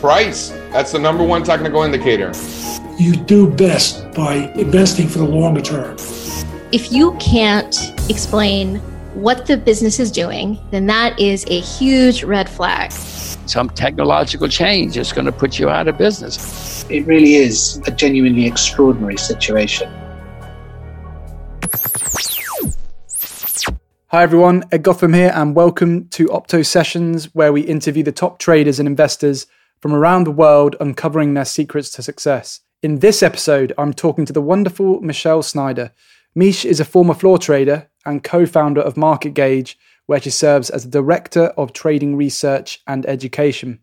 Price. That's the number one technical indicator. You do best by investing for the longer term. If you can't explain what the business is doing, then that is a huge red flag. Some technological change is going to put you out of business. It really is a genuinely extraordinary situation. Hi everyone, Ed Gaten here, and welcome to Opto Sessions, where we interview the top traders and investors from around the world, uncovering their secrets to success. In this episode, I'm talking to the wonderful Michele Schneider. Mish is a former floor trader and co founder of Market Gauge, where she serves as the Director of Trading Research and Education.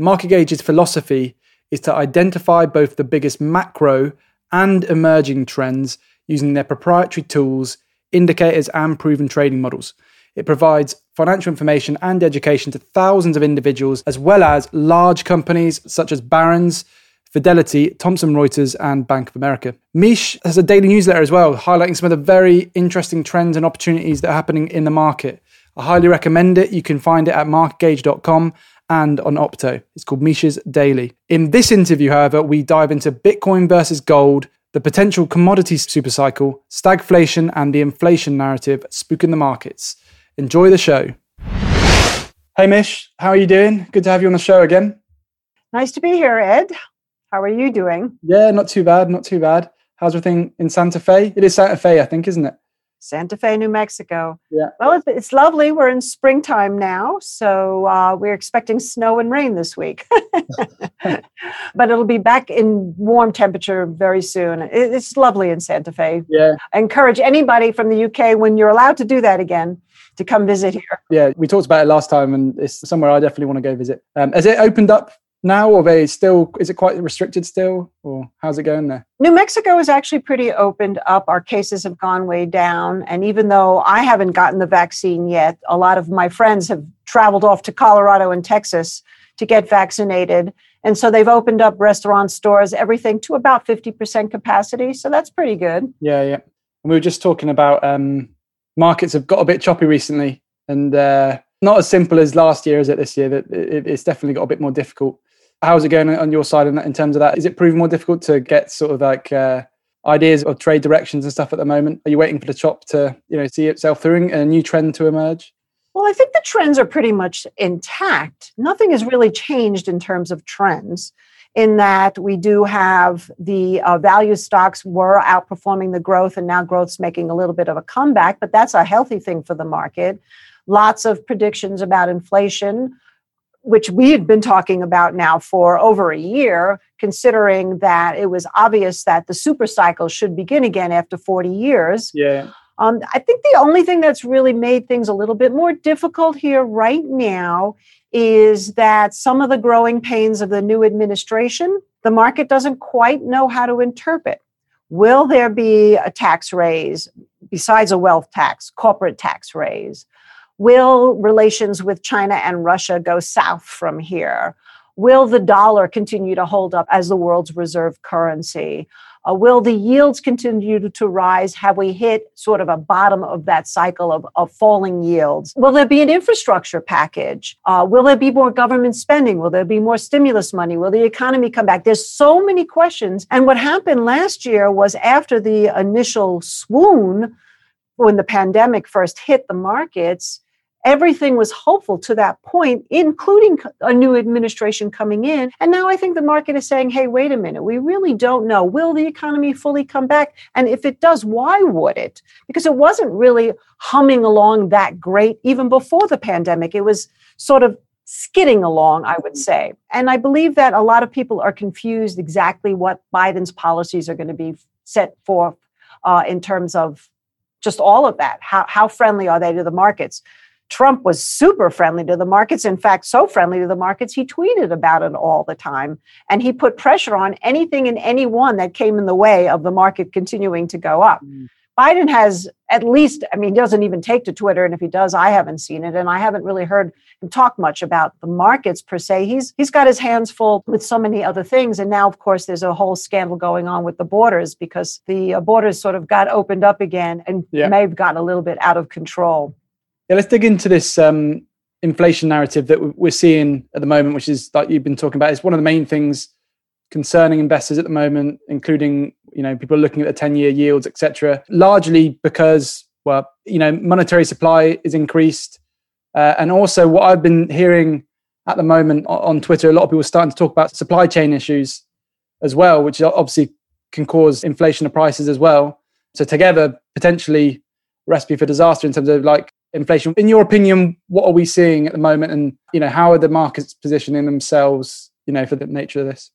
Market Gauge's philosophy is to identify both the biggest macro and emerging trends using their proprietary tools, indicators, and proven trading models. It provides financial information and education to thousands of individuals, as well as large companies such as Barron's, Fidelity, Thomson Reuters, and Bank of America. Mish has a daily newsletter as well, highlighting some of the very interesting trends and opportunities that are happening in the market. I highly recommend it. You can find it at marketgauge.com and on Opto. It's called Mish's Daily. In this interview, however, we dive into Bitcoin versus gold, the potential commodity supercycle, stagflation, and the inflation narrative spooking the markets. Enjoy the show. Hey, Mish, how are you doing? Good to have you on the show again. Nice to be here, Ed. How are you doing? Yeah, not too bad, not too bad. How's everything in Santa Fe? It is Santa Fe, I think, isn't it? Santa Fe, New Mexico. Yeah. Well, it's, it's lovely. We're in springtime now, so uh, we're expecting snow and rain this week. but it'll be back in warm temperature very soon. It, it's lovely in Santa Fe. Yeah. I encourage anybody from the UK when you're allowed to do that again to come visit here. Yeah, we talked about it last time, and it's somewhere I definitely want to go visit. Um, has it opened up now, or they still? Is it quite restricted still, or how's it going there? New Mexico is actually pretty opened up. Our cases have gone way down, and even though I haven't gotten the vaccine yet, a lot of my friends have traveled off to Colorado and Texas to get vaccinated. And so they've opened up restaurants, stores, everything to about 50% capacity. So that's pretty good. Yeah, yeah. And we were just talking about um, markets have got a bit choppy recently, and uh, not as simple as last year, is it? This year, that it's definitely got a bit more difficult. How's it going on your side in, in terms of that? Is it proving more difficult to get sort of like uh, ideas of trade directions and stuff at the moment? Are you waiting for the chop to you know see itself through and a new trend to emerge? Well, I think the trends are pretty much intact. Nothing has really changed in terms of trends. In that we do have the uh, value stocks were outperforming the growth, and now growth's making a little bit of a comeback, but that's a healthy thing for the market. Lots of predictions about inflation which we had been talking about now for over a year, considering that it was obvious that the super cycle should begin again after 40 years. Yeah. Um, I think the only thing that's really made things a little bit more difficult here right now is that some of the growing pains of the new administration, the market doesn't quite know how to interpret. Will there be a tax raise besides a wealth tax, corporate tax raise? Will relations with China and Russia go south from here? Will the dollar continue to hold up as the world's reserve currency? Uh, will the yields continue to rise? Have we hit sort of a bottom of that cycle of, of falling yields? Will there be an infrastructure package? Uh, will there be more government spending? Will there be more stimulus money? Will the economy come back? There's so many questions. And what happened last year was after the initial swoon, when the pandemic first hit the markets, everything was hopeful to that point, including a new administration coming in. And now I think the market is saying, hey, wait a minute, we really don't know. Will the economy fully come back? And if it does, why would it? Because it wasn't really humming along that great even before the pandemic. It was sort of skidding along, I would say. And I believe that a lot of people are confused exactly what Biden's policies are going to be set forth uh, in terms of just all of that. How, how friendly are they to the markets? Trump was super friendly to the markets. In fact, so friendly to the markets, he tweeted about it all the time. And he put pressure on anything and anyone that came in the way of the market continuing to go up. Mm. Biden has at least, I mean, he doesn't even take to Twitter. And if he does, I haven't seen it. And I haven't really heard him talk much about the markets per se. He's he's got his hands full with so many other things. And now, of course, there's a whole scandal going on with the borders because the uh, borders sort of got opened up again and yeah. may have gotten a little bit out of control. Yeah, let's dig into this um, inflation narrative that we're seeing at the moment, which is like you've been talking about. It's one of the main things concerning investors at the moment, including you know people looking at the ten-year yields, etc. Largely because well, you know, monetary supply is increased, uh, and also what I've been hearing at the moment on Twitter, a lot of people are starting to talk about supply chain issues as well, which obviously can cause inflation of prices as well. So together, potentially recipe for disaster in terms of like inflation. In your opinion, what are we seeing at the moment, and you know how are the markets positioning themselves, you know, for the nature of this?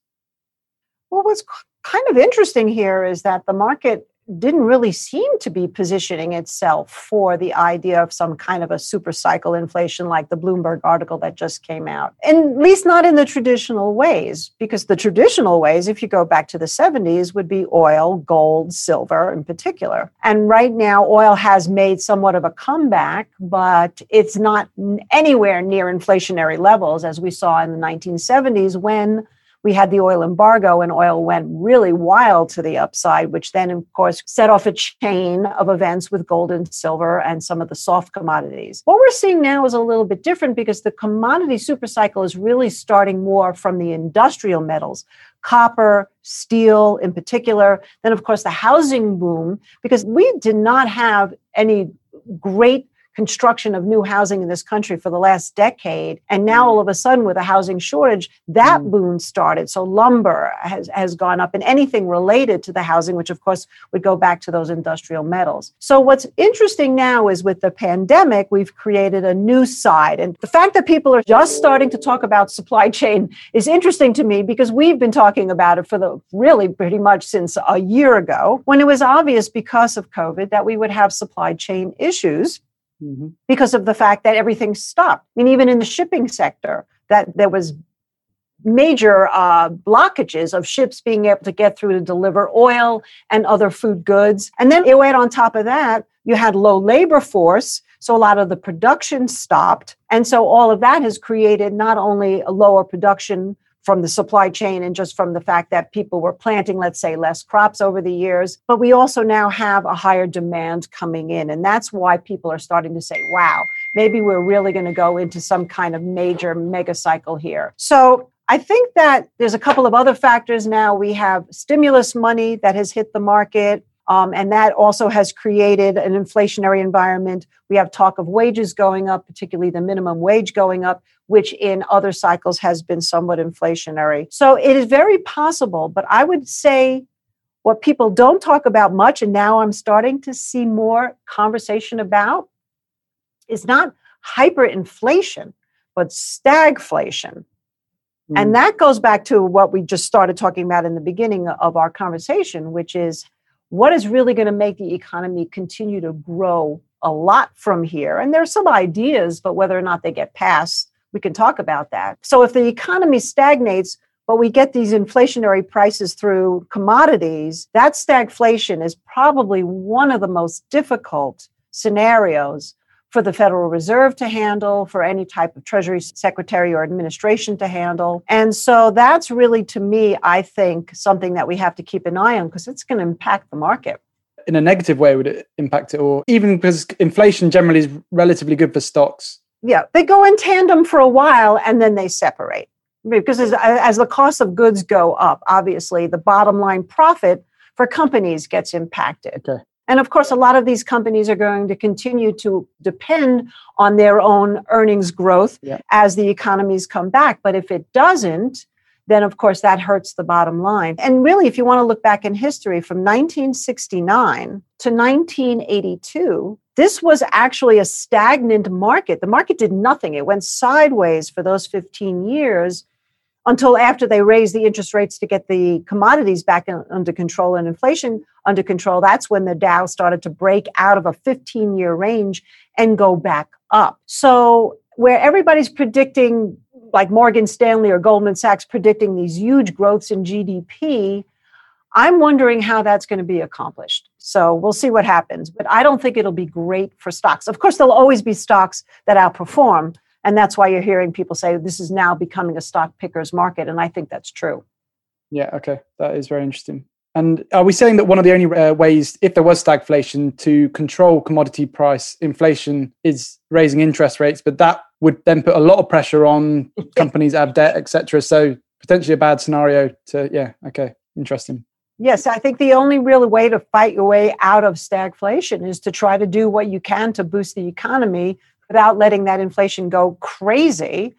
Well, what's kind of interesting here is that the market didn't really seem to be positioning itself for the idea of some kind of a super cycle inflation like the Bloomberg article that just came out. And at least not in the traditional ways, because the traditional ways, if you go back to the 70s, would be oil, gold, silver in particular. And right now, oil has made somewhat of a comeback, but it's not anywhere near inflationary levels as we saw in the 1970s when we had the oil embargo and oil went really wild to the upside, which then, of course, set off a chain of events with gold and silver and some of the soft commodities. What we're seeing now is a little bit different because the commodity supercycle is really starting more from the industrial metals, copper, steel in particular. Then, of course, the housing boom, because we did not have any great construction of new housing in this country for the last decade. And now all of a sudden, with a housing shortage, that mm. boom started. So lumber has, has gone up and anything related to the housing, which of course would go back to those industrial metals. So what's interesting now is with the pandemic, we've created a new side. And the fact that people are just starting to talk about supply chain is interesting to me because we've been talking about it for the really pretty much since a year ago when it was obvious because of COVID that we would have supply chain issues mm-hmm. because of the fact that everything stopped. I mean, even in the shipping sector, that there was major uh, blockages of ships being able to get through to deliver oil and other food goods. And then it went on top of that, you had low labor force. So a lot of the production stopped. And so all of that has created not only a lower production from the supply chain and just from the fact that people were planting, let's say, less crops over the years. But we also now have a higher demand coming in. And that's why people are starting to say, wow, maybe we're really going to go into some kind of major mega cycle here. So I think that there's a couple of other factors now. We have stimulus money that has hit the market. Um, and that also has created an inflationary environment. We have talk of wages going up, particularly the minimum wage going up, which in other cycles has been somewhat inflationary. So it is very possible, but I would say what people don't talk about much, and now I'm starting to see more conversation about, is not hyperinflation, but stagflation. Mm. And that goes back to what we just started talking about in the beginning of our conversation, which is what is really going to make the economy continue to grow a lot from here? And there's some ideas, but whether or not they get passed, we can talk about that. So if the economy stagnates, but we get these inflationary prices through commodities, that stagflation is probably one of the most difficult scenarios for the Federal Reserve to handle, for any type of Treasury Secretary or administration to handle. And so that's really, to me, I think, something that we have to keep an eye on because it's going to impact the market. In a negative way, would it impact it? Or even because inflation generally is relatively good for stocks? Yeah, they go in tandem for a while and then they separate. Because as, as the cost of goods go up, obviously the bottom line profit for companies gets impacted. Okay. And of course, a lot of these companies are going to continue to depend on their own earnings growth yeah. as the economies come back. But if it doesn't, then of course that hurts the bottom line. And really, if you want to look back in history from 1969 to 1982, this was actually a stagnant market. The market did nothing, it went sideways for those 15 years until after they raised the interest rates to get the commodities back under control and inflation under control. That's when the Dow started to break out of a 15 year range and go back up. So, where everybody's predicting, like Morgan Stanley or Goldman Sachs predicting these huge growths in GDP, I'm wondering how that's going to be accomplished. So we'll see what happens. But I don't think it'll be great for stocks. Of course, there'll always be stocks that outperform. And that's why you're hearing people say this is now becoming a stock picker's market. And I think that's true. Yeah, okay. That is very interesting. And are we saying that one of the only uh, ways, if there was stagflation, to control commodity price inflation is raising interest rates, but that would then put a lot of pressure on companies that have debt, etc. So potentially a bad scenario to, yeah, okay, interesting. Yes, I think the only real way to fight your way out of stagflation is to try to do what you can to boost the economy without letting that inflation go crazy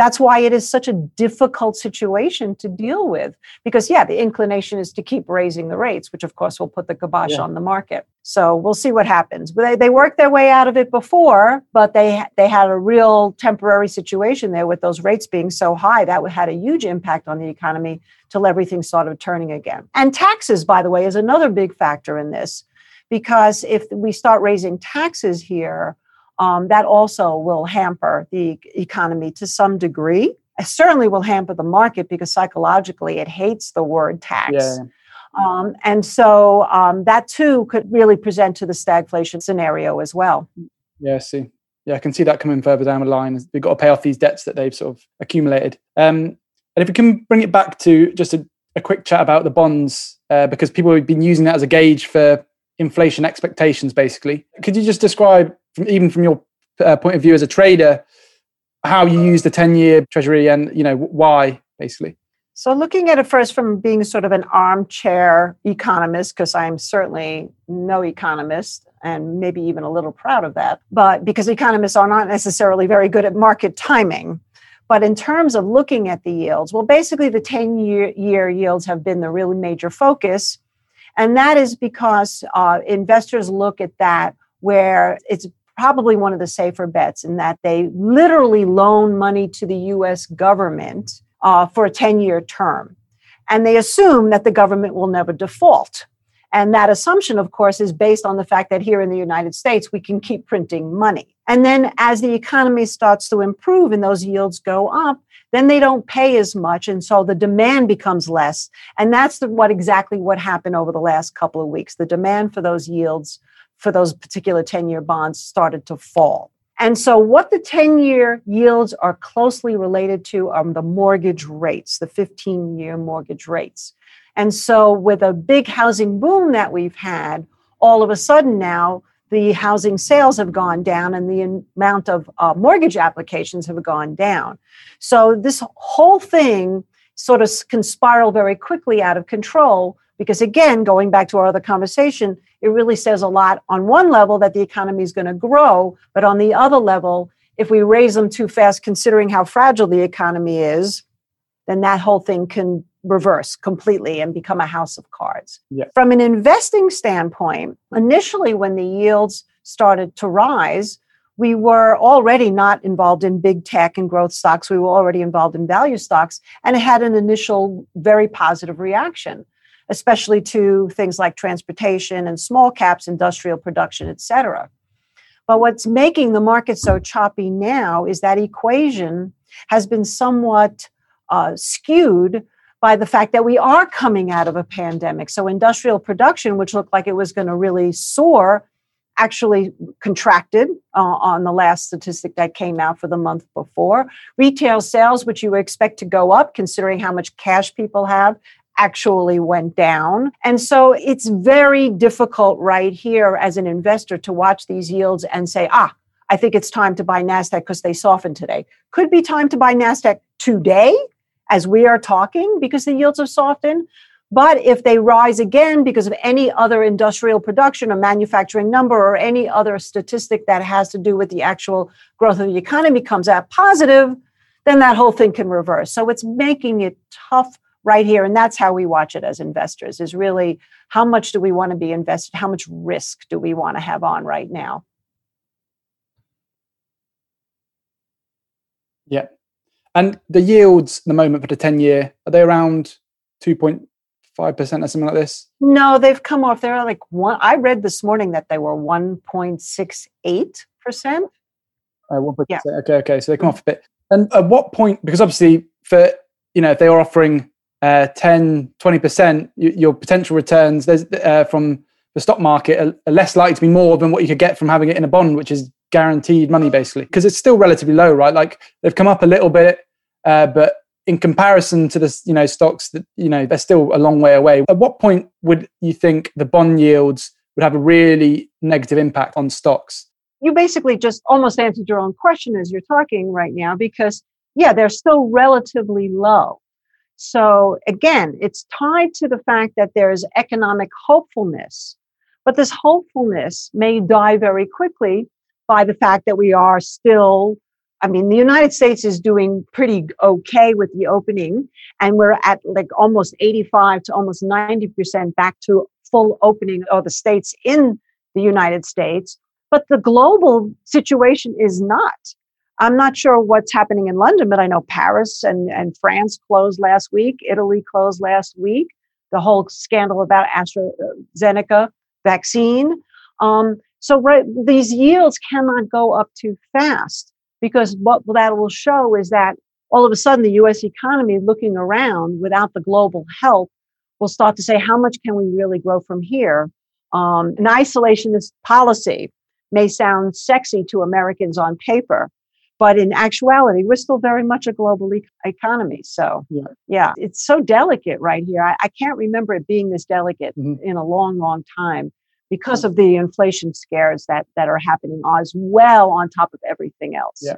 that's why it is such a difficult situation to deal with. Because, yeah, the inclination is to keep raising the rates, which of course will put the kibosh yeah. on the market. So we'll see what happens. They, they worked their way out of it before, but they they had a real temporary situation there with those rates being so high. That had a huge impact on the economy till everything started turning again. And taxes, by the way, is another big factor in this. Because if we start raising taxes here, um, that also will hamper the economy to some degree. It certainly will hamper the market because psychologically it hates the word tax. Yeah. Um, and so um, that too could really present to the stagflation scenario as well. Yeah, I see. Yeah, I can see that coming further down the line. They've got to pay off these debts that they've sort of accumulated. Um, and if we can bring it back to just a, a quick chat about the bonds, uh, because people have been using that as a gauge for inflation expectations, basically. Could you just describe from even from your uh, point of view as a trader, how you use the 10 year treasury and, you know, why basically? So, looking at it first from being sort of an armchair economist, because I'm certainly no economist and maybe even a little proud of that, but because economists are not necessarily very good at market timing. But in terms of looking at the yields, well, basically the 10 year, year yields have been the really major focus. And that is because uh, investors look at that where it's probably one of the safer bets in that they literally loan money to the US government uh, for a 10 year term. And they assume that the government will never default. And that assumption, of course, is based on the fact that here in the United States, we can keep printing money. And then as the economy starts to improve and those yields go up, then they don't pay as much. And so the demand becomes less. And that's the, what exactly what happened over the last couple of weeks. The demand for those yields for those particular 10 year bonds started to fall. And so, what the 10 year yields are closely related to are the mortgage rates, the 15 year mortgage rates. And so, with a big housing boom that we've had, all of a sudden now the housing sales have gone down and the amount of uh, mortgage applications have gone down. So, this whole thing sort of can spiral very quickly out of control because, again, going back to our other conversation, it really says a lot on one level that the economy is going to grow, but on the other level, if we raise them too fast, considering how fragile the economy is, then that whole thing can reverse completely and become a house of cards. Yeah. From an investing standpoint, initially when the yields started to rise, we were already not involved in big tech and growth stocks. We were already involved in value stocks, and it had an initial very positive reaction especially to things like transportation and small caps, industrial production, et cetera. But what's making the market so choppy now is that equation has been somewhat uh, skewed by the fact that we are coming out of a pandemic. So, industrial production, which looked like it was going to really soar, actually contracted uh, on the last statistic that came out for the month before. Retail sales, which you expect to go up considering how much cash people have, actually went down. And so it's very difficult right here as an investor to watch these yields and say, ah, I think it's time to buy NASDAQ because they softened today. Could be time to buy NASDAQ today as we are talking because the yields have softened. But if they rise again because of any other industrial production or manufacturing number or any other statistic that has to do with the actual growth of the economy comes out positive, then that whole thing can reverse. So it's making it tough right here and that's how we watch it as investors is really how much do we want to be invested how much risk do we want to have on right now yeah and the yields at the moment for the 10 year are they around 2.5% or something like this? No they've come off. They're like one i read this morning that they were 1.68% uh, yeah. okay okay so they come off a bit. And at what point because obviously for you know if they are offering uh, 10, 20%, your potential returns there's, uh, from the stock market are, are, less likely to be more than what you could get from having it in a bond, which is guaranteed money basically, because it's still relatively low, right? Like they've come up a little bit, uh, but in comparison to the you know stocks that you know they're still a long way away. At what point would you think the bond yields would have a really negative impact on stocks? You basically just almost answered your own question as you're talking right now because yeah, they're still relatively low. So again, it's tied to the fact that there's economic hopefulness, but this hopefulness may die very quickly by the fact that we are still I mean, the United States is doing pretty okay with the opening, and we're at like almost 85 to almost 90% back to full opening of the states in the United States. But the global situation is not. I'm not sure what's happening in London, but I know Paris and, and France closed last week, Italy closed last week. The whole scandal about AstraZeneca vaccine. Um, so right, these yields cannot go up too fast because what that will show is that all of a sudden the US economy looking around without the global help will start to say, how much can we really grow from here? Um, an isolationist policy may sound sexy to Americans on paper, but in actuality, we're still very much a global e- economy. So, yeah. yeah. it's so delicate right here. I, I can't remember it being this delicate mm-hmm. in a long, long time because of the inflation scares that that are happening as well on top of everything else. Yeah.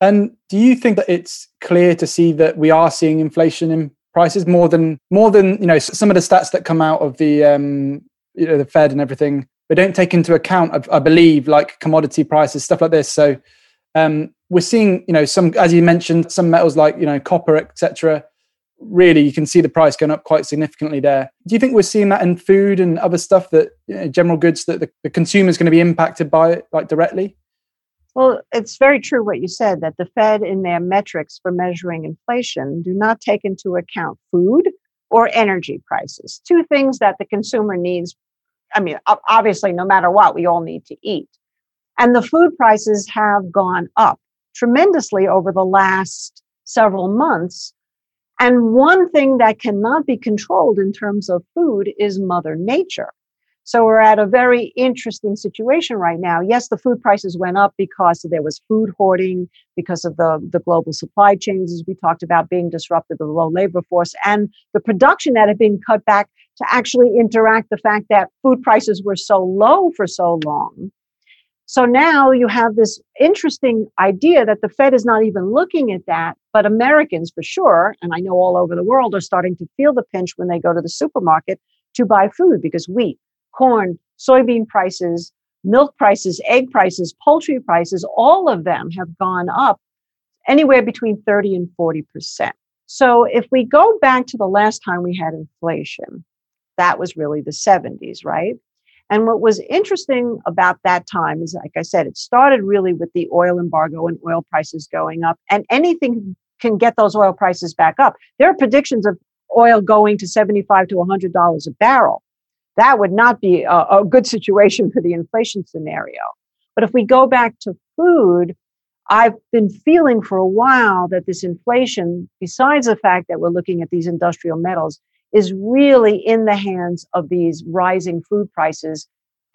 And do you think that it's clear to see that we are seeing inflation in prices more than more than you know some of the stats that come out of the um, you know the Fed and everything? They don't take into account, I, I believe, like commodity prices, stuff like this. So um, we're seeing, you know, some, as you mentioned, some metals like, you know, copper, etc. Really, you can see the price going up quite significantly there. Do you think we're seeing that in food and other stuff that you know, general goods that the, the consumer is going to be impacted by it, like directly? Well, it's very true what you said that the Fed, in their metrics for measuring inflation, do not take into account food or energy prices, two things that the consumer needs. I mean, obviously, no matter what, we all need to eat. And the food prices have gone up tremendously over the last several months. And one thing that cannot be controlled in terms of food is Mother Nature. So we're at a very interesting situation right now. Yes, the food prices went up because there was food hoarding, because of the, the global supply chains, as we talked about, being disrupted, the low labor force, and the production that had been cut back to actually interact the fact that food prices were so low for so long so now you have this interesting idea that the Fed is not even looking at that, but Americans for sure, and I know all over the world, are starting to feel the pinch when they go to the supermarket to buy food because wheat, corn, soybean prices, milk prices, egg prices, poultry prices, all of them have gone up anywhere between 30 and 40%. So if we go back to the last time we had inflation, that was really the 70s, right? And what was interesting about that time is, like I said, it started really with the oil embargo and oil prices going up, and anything can get those oil prices back up. There are predictions of oil going to 75 to $100 a barrel. That would not be a, a good situation for the inflation scenario. But if we go back to food, I've been feeling for a while that this inflation, besides the fact that we're looking at these industrial metals, is really in the hands of these rising food prices.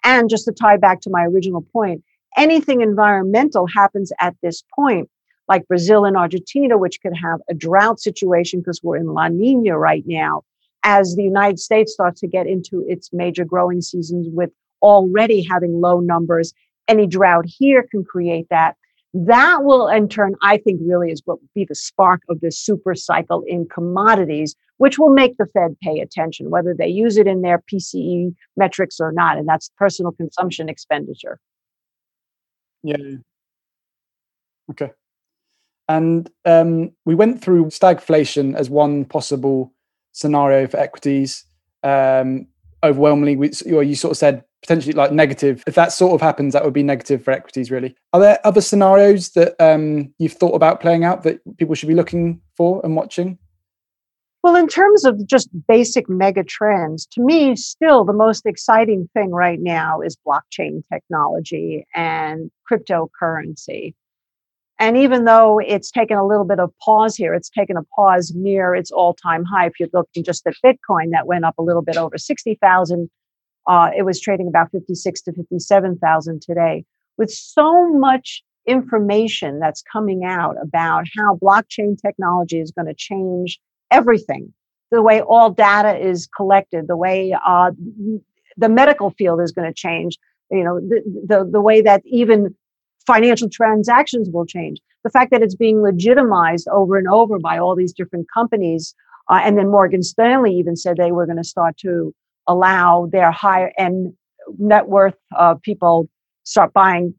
And just to tie back to my original point, anything environmental happens at this point, like Brazil and Argentina, which could have a drought situation because we're in La Nina right now, as the United States starts to get into its major growing seasons with already having low numbers. Any drought here can create that. That will, in turn, I think, really is what will be the spark of this super cycle in commodities, which will make the Fed pay attention, whether they use it in their PCE metrics or not. And that's personal consumption expenditure. Yeah. Okay. And um, we went through stagflation as one possible scenario for equities. Um, overwhelmingly, we, you sort of said potentially like negative. If that sort of happens, that would be negative for equities, really. Are there other scenarios that um, you've thought about playing out that people should be looking for and watching? Well, in terms of just basic mega trends, to me, still the most exciting thing right now is blockchain technology and cryptocurrency. And even though it's taken a little bit of pause here, it's taken a pause near its all time high. If you're looking just at Bitcoin, that went up a little bit over 60,000 uh, it was trading about 56 to 57,000 today. With so much information that's coming out about how blockchain technology is going to change everything the way all data is collected the way uh, the medical field is going to change you know the, the, the way that even financial transactions will change the fact that it's being legitimized over and over by all these different companies uh, and then morgan stanley even said they were going to start to allow their higher end net worth uh, people start buying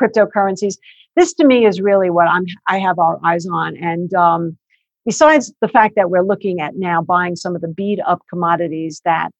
cryptocurrencies. This to me is really what I'm I have our eyes on. And um, besides the fact that we're looking at now buying some of the beat up commodities that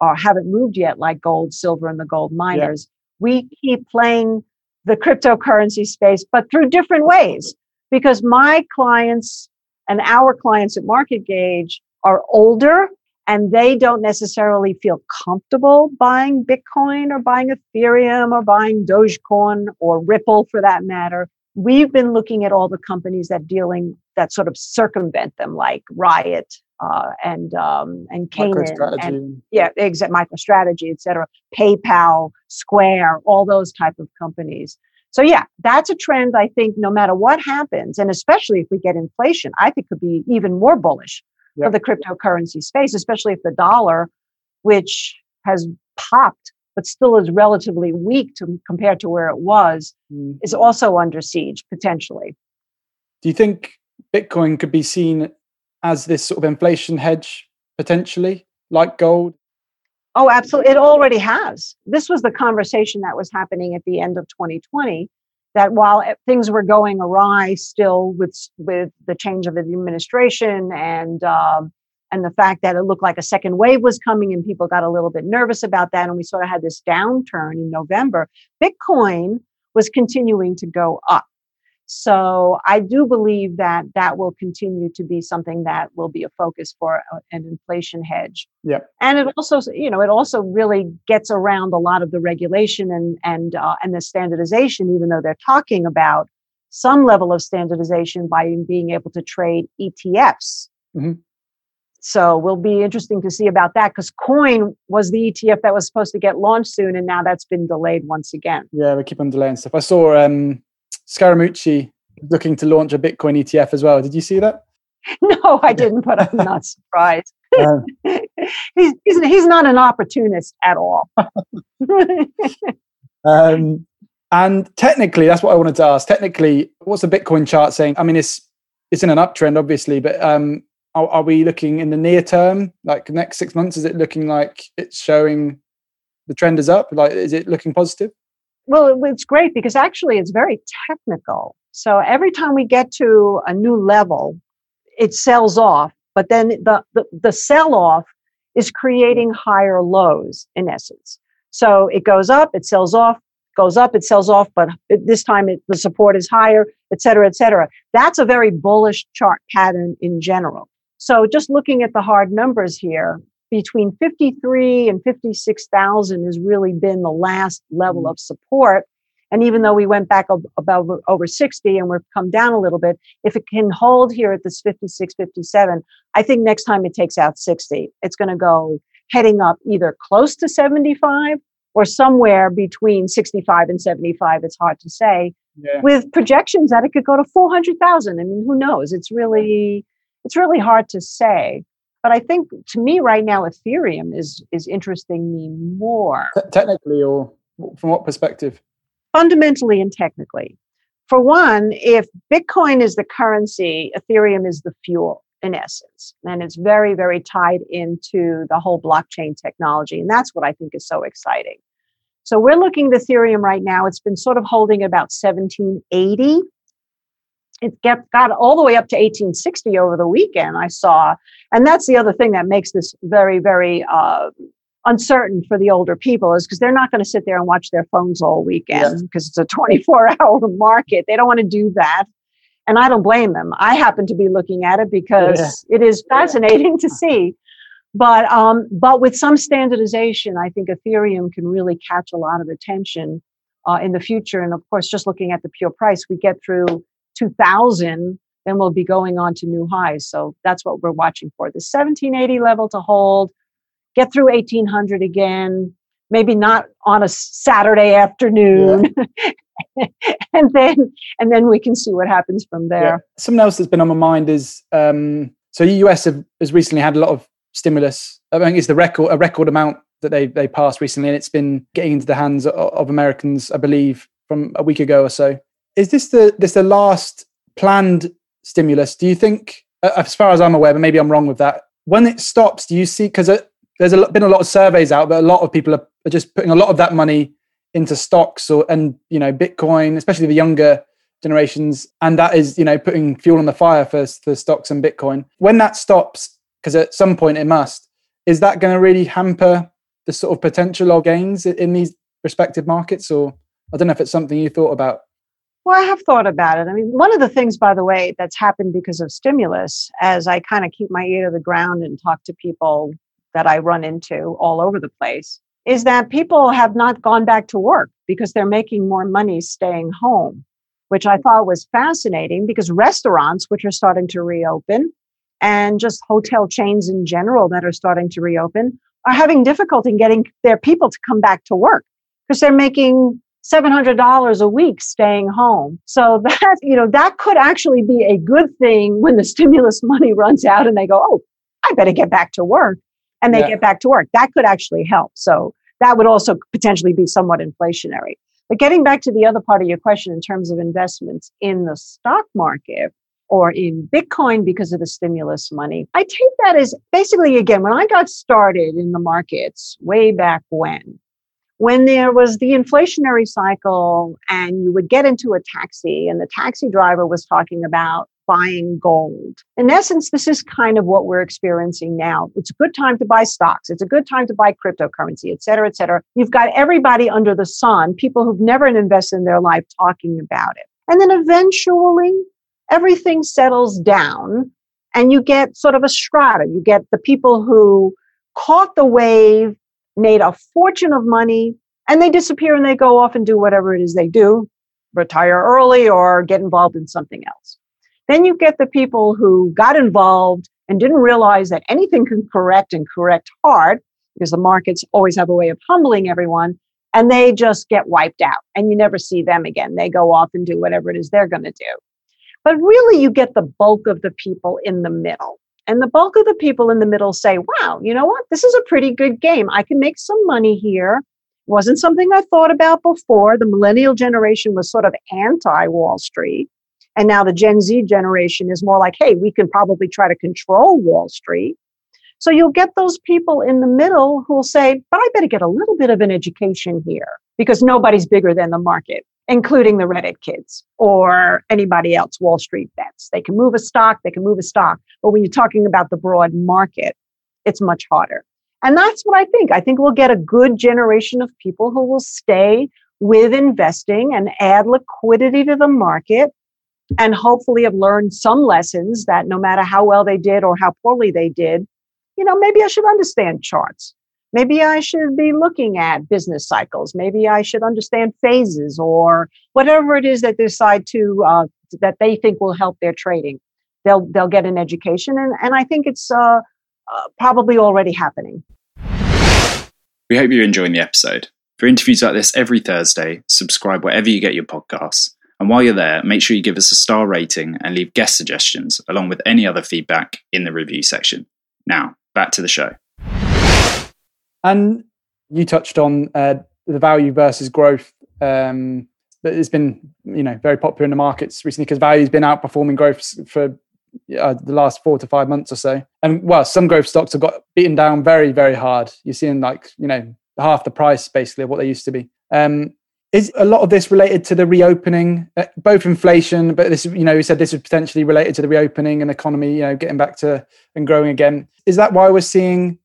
are haven't moved yet, like gold, silver, and the gold miners, yeah. we keep playing the cryptocurrency space, but through different ways. Because my clients and our clients at Market Gauge are older and they don't necessarily feel comfortable buying Bitcoin or buying Ethereum or buying Dogecoin or Ripple for that matter. We've been looking at all the companies that dealing that sort of circumvent them, like Riot uh, and um, and Canaan, and yeah, exact MicroStrategy, et cetera, PayPal, Square, all those type of companies. So yeah, that's a trend. I think no matter what happens, and especially if we get inflation, I think could be even more bullish yep. for the cryptocurrency space, especially if the dollar, which has popped but still is relatively weak to, compared to where it was, mm-hmm. is also under siege potentially. Do you think Bitcoin could be seen as this sort of inflation hedge potentially, like gold? Oh, absolutely. It already has. This was the conversation that was happening at the end of 2020 that while things were going awry still with with the change of the administration and um, and the fact that it looked like a second wave was coming and people got a little bit nervous about that and we sort of had this downturn in November, Bitcoin was continuing to go up. So I do believe that that will continue to be something that will be a focus for an inflation hedge. Yeah. And it also, you know, it also really gets around a lot of the regulation and and uh, and the standardization, even though they're talking about some level of standardization by being able to trade ETFs. Mm-hmm. So will be interesting to see about that because Coin was the ETF that was supposed to get launched soon, and now that's been delayed once again. Yeah, we keep on delaying stuff. I saw um, Scaramucci looking to launch a Bitcoin ETF as well. Did you see that? No, I didn't, but I'm not surprised. Um, he's, he's, he's not an opportunist at all. um, and technically, that's what I wanted to ask. Technically, what's the Bitcoin chart saying? I mean, it's it's in an uptrend, obviously, but um, are, are we looking in the near term, like next six months? Is it looking like it's showing the trend is up? Like, is it looking positive? Well, it's great because actually it's very technical. So every time we get to a new level, it sells off, but then the, the, the sell off is creating higher lows in essence. So it goes up, it sells off, goes up, it sells off, but this time it, the support is higher, et cetera, et cetera. That's a very bullish chart pattern in general. So just looking at the hard numbers here, between 53 and 56,000 has really been the last level mm. of support. And even though we went back about over 60 and we've come down a little bit, if it can hold here at this 56, 57, I think next time it takes out 60, it's going to go heading up either close to 75 or somewhere between 65 and 75. It's hard to say. Yeah. With projections that it could go to 400,000. I mean, who knows? It's really, it's really hard to say. But I think to me right now, Ethereum is is interesting me more. T- technically, or from what perspective? Fundamentally and technically. For one, if Bitcoin is the currency, Ethereum is the fuel in essence. And it's very, very tied into the whole blockchain technology. And that's what I think is so exciting. So we're looking at Ethereum right now. It's been sort of holding about 1780 it get, got all the way up to 1860 over the weekend, I saw. And that's the other thing that makes this very, very uh, uncertain for the older people is because they're not going to sit there and watch their phones all weekend because yes. it's a 24 hour market. They don't want to do that. And I don't blame them. I happen to be looking at it because yeah. it is fascinating yeah. to see. But um, but with some standardization, I think Ethereum can really catch a lot of attention uh, in the future. And of course, just looking at the pure price, we get through 2000, then we'll be going on to new highs. So that's what we're watching for the 1780 level to hold, get through 1800 again, maybe not on a Saturday afternoon. Yeah. and then and then we can see what happens from there. Yeah. Something else that's been on my mind is um, so the US have, has recently had a lot of stimulus. I think it's the record a record amount that they they passed recently, and it's been getting into the hands of, of Americans, I believe, from a week ago or so. Is this the this the last planned stimulus? Do you think, uh, as far as I'm aware, but maybe I'm wrong with that? When it stops, do you see because uh, there's a, been a lot of surveys out, but a lot of people are, are just putting a lot of that money into stocks or and you know Bitcoin, especially the younger generations, and that is you know putting fuel on the fire for for stocks and Bitcoin. When that stops, because at some point it must, is that going to really hamper the sort of potential or gains in these respective markets? Or I don't know if it's something you thought about. Well, I have thought about it. I mean, one of the things, by the way, that's happened because of stimulus, as I kind of keep my ear to the ground and talk to people that I run into all over the place, is that people have not gone back to work because they're making more money staying home, which I thought was fascinating because restaurants, which are starting to reopen, and just hotel chains in general that are starting to reopen, are having difficulty in getting their people to come back to work because they're making $700 a week staying home. So that, you know, that could actually be a good thing when the stimulus money runs out and they go, oh, I better get back to work. And they yeah. get back to work. That could actually help. So that would also potentially be somewhat inflationary. But getting back to the other part of your question in terms of investments in the stock market or in Bitcoin because of the stimulus money, I take that as basically, again, when I got started in the markets way back when, when there was the inflationary cycle and you would get into a taxi and the taxi driver was talking about buying gold. In essence, this is kind of what we're experiencing now. It's a good time to buy stocks. It's a good time to buy cryptocurrency, et cetera, et cetera. You've got everybody under the sun, people who've never invested in their life talking about it. And then eventually everything settles down and you get sort of a strata. You get the people who caught the wave, made a fortune of money, and they disappear and they go off and do whatever it is they do, retire early or get involved in something else. Then you get the people who got involved and didn't realize that anything can correct and correct hard because the markets always have a way of humbling everyone and they just get wiped out and you never see them again. They go off and do whatever it is they're going to do. But really, you get the bulk of the people in the middle. And the bulk of the people in the middle say, wow, you know what? This is a pretty good game. I can make some money here. Wasn't something I thought about before. The millennial generation was sort of anti Wall Street. And now the Gen Z generation is more like, hey, we can probably try to control Wall Street. So you'll get those people in the middle who will say, but I better get a little bit of an education here because nobody's bigger than the market, including the Reddit kids or anybody else, Wall Street bets. They can move a stock, they can move a stock. But when you're talking about the broad market, it's much harder. And that's what I think. I think we'll get a good generation of people who will stay with investing and add liquidity to the market and hopefully have learned some lessons that no matter how well they did or how poorly they did, you know, maybe I should understand charts. Maybe I should be looking at business cycles. Maybe I should understand phases or whatever it is that they decide to uh, that they think will help their trading. They'll they'll get an education, and and I think it's uh, uh, probably already happening. We hope you're enjoying the episode. For interviews like this every Thursday, subscribe wherever you get your podcasts. And while you're there, make sure you give us a star rating and leave guest suggestions along with any other feedback in the review section. Now, back to the show. And you touched on uh, the value versus growth. Um, that has been, you know, very popular in the markets recently because value's been outperforming growth for uh, the last four to five months or so. And well, some growth stocks have got beaten down very, very hard. You're seeing like, you know, half the price basically of what they used to be. Um, is a lot of this related to the reopening, uh, both inflation, but this, you know, you said this is potentially related to the reopening and economy, you know, getting back to and growing again. Is that why we're seeing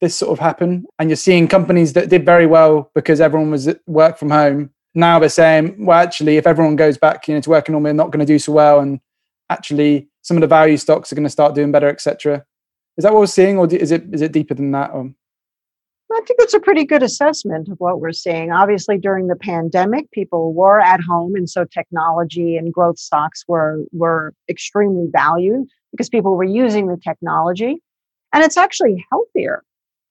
this sort of happen? And you're seeing companies that did very well because everyone was at work from home. Now they're saying, well, actually, if everyone goes back, you know, to working normally, they're not going to do so well, and actually, some of the value stocks are going to start doing better, etc. Is that what we're seeing, or is it is it deeper than that? Or? I think it's a pretty good assessment of what we're seeing. Obviously, during the pandemic, people were at home, and so technology and growth stocks were were extremely valued because people were using the technology, and it's actually healthier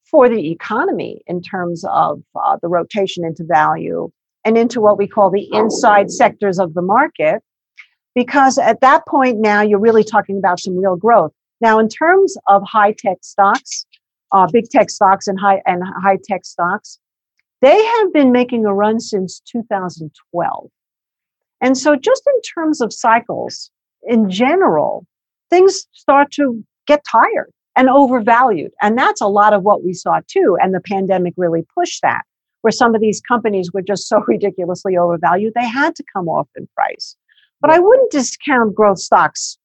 for the economy in terms of uh, the rotation into value and into what we call the inside sectors of the market. Because at that point now, you're really talking about some real growth. Now, in terms of high tech stocks, uh, big tech stocks and high and high tech stocks, they have been making a run since 2012. And so, just in terms of cycles in general, things start to get tired and overvalued. And that's a lot of what we saw too. And the pandemic really pushed that, where some of these companies were just so ridiculously overvalued, they had to come off in price. But I wouldn't discount growth stocks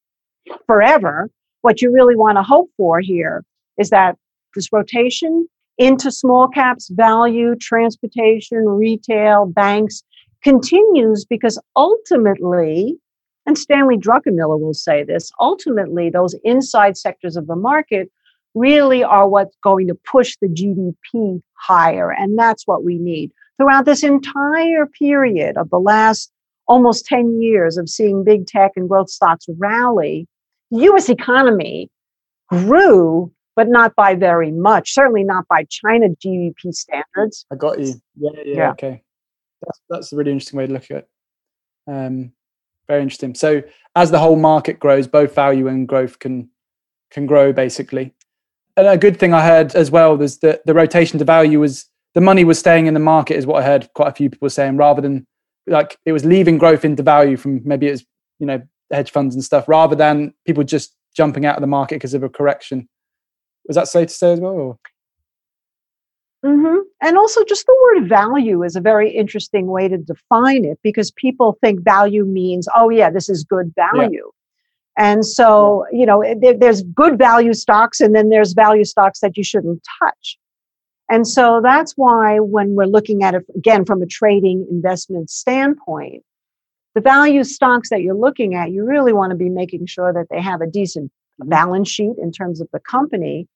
forever. What you really want to hope for here is that this rotation into small caps, value, transportation, retail, banks continues because ultimately, and Stanley Druckenmiller will say this, ultimately, those inside sectors of the market really are what's going to push the GDP higher. And that's what we need. Throughout this entire period of the last almost 10 years of seeing big tech and growth stocks rally, the US economy grew but not by very much. Certainly not by China GDP standards. I got you. Yeah, yeah, yeah. okay. That's that's a really interesting way to look at it. Um, very interesting. So as the whole market grows, both value and growth can can grow basically. And a good thing I heard as well was that the rotation to value was the money was staying in the market, is what I heard quite a few people saying, rather than like it was leaving growth into value from maybe it was you know hedge funds and stuff, rather than people just jumping out of the market because of a correction. Was that safe to say as well? Mm-hmm. And also, just the word value is a very interesting way to define it because people think value means, oh, yeah, this is good value. Yeah. And so, yeah. you know, there, there's good value stocks, and then there's value stocks that you shouldn't touch. And so that's why when we're looking at it again from a trading investment standpoint, the value stocks that you're looking at, you really want to be making sure that they have a decent balance sheet in terms of the company